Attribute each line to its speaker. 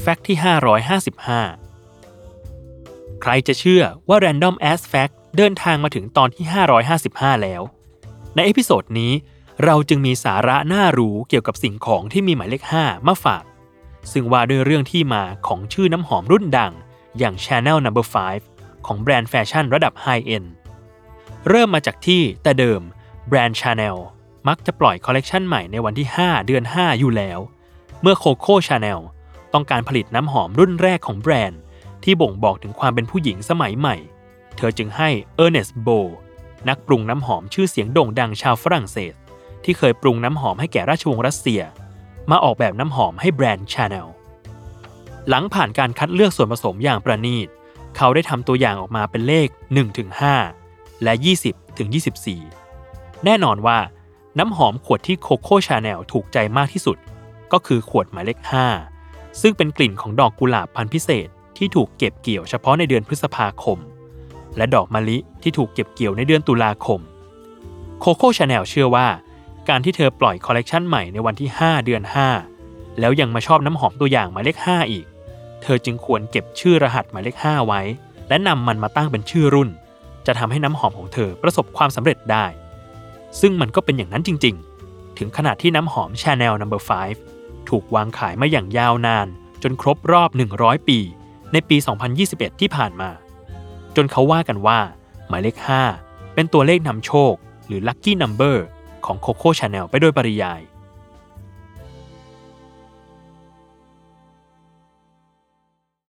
Speaker 1: Fact ที่ 555 ใครจะเชื่อว่า Random As Fact เดินทางมาถึงตอนที่ 555 แล้ว ใน episode นี้ เราจึงมีสาระน่ารู้เกี่ยวกับสิ่งของที่มีหมายเลข 5 มาฝาก ซึ่งว่าด้วยเรื่องที่มาของชื่อน้ำหอมรุ่นดัง อย่าง Chanel No. 5 ของแบรนด์แฟชั่นระดับ high-end เริ่มมาจากที่แต่เดิมแบรนด์ Chanel มักจะปล่อยคอลเลกชันใหม่ในวันที่ 5 เดือน 5 อยู่แล้ว เมื่อโคโค่ชาแนล ต้องการผลิตน้ำหอมรุ่นแรกของแบรนด์ ที่บ่งบอกถึงความเป็นผู้หญิงสมัยใหม่ เธอจึงให้เออร์เนสโบนักปรุงน้ำหอมชื่อเสียงโด่งดังชาวฝรั่งเศส ที่เคยปรุงน้ำหอมให้แก่ราชวงศ์รัสเซีย มาออกแบบน้ำหอมให้แบรนด์ชาแนลหลังผ่านการคัดเลือกส่วนผสมอย่างประณีต เขาได้ทำตัวอย่างออกมาเป็นเลข 1-5 และ 20-24 แน่นอนว่าน้ำหอมขวดที่โคโค่ชาแนลถูกใจมากที่สุด ก็คือขวดหมายเลข 5 ซึ่งเป็นกลิ่นของดอกกุหลาบพันธุ์พิเศษที่ถูกเก็บเกี่ยวเฉพาะในเดือนพฤษภาคม และดอกมะลิที่ถูกเก็บเกี่ยวในเดือนตุลาคม โคโค่ชาแนลเชื่อว่า การที่เธอปล่อยคอลเลกชันใหม่ในวันที่ 5 เดือน 5 แล้วยังมาชอบน้ำหอมตัวอย่างหมายเลข 5 อีก เธอจึงควรเก็บชื่อรหัสหมายเลข 5 ไว้ และนำมันมาตั้งเป็นชื่อรุ่น จะทำให้น้ำหอมของเธอประสบความสำเร็จได้ ซึ่งมันก็เป็นอย่างนั้นจริง ๆ ถึงขนาดที่น้ำหอม Chanel No. 5 ถูกวางขายมาอย่างยาวนาน จนครบรอบ 100 ปี ในปี 2021 ที่ผ่านมา จนเขาว่ากันว่า หมายเลข 5 เป็นตัวเลขนำโชค หรือ Lucky Number ของ Coco Chanel ไปโดยปริยาย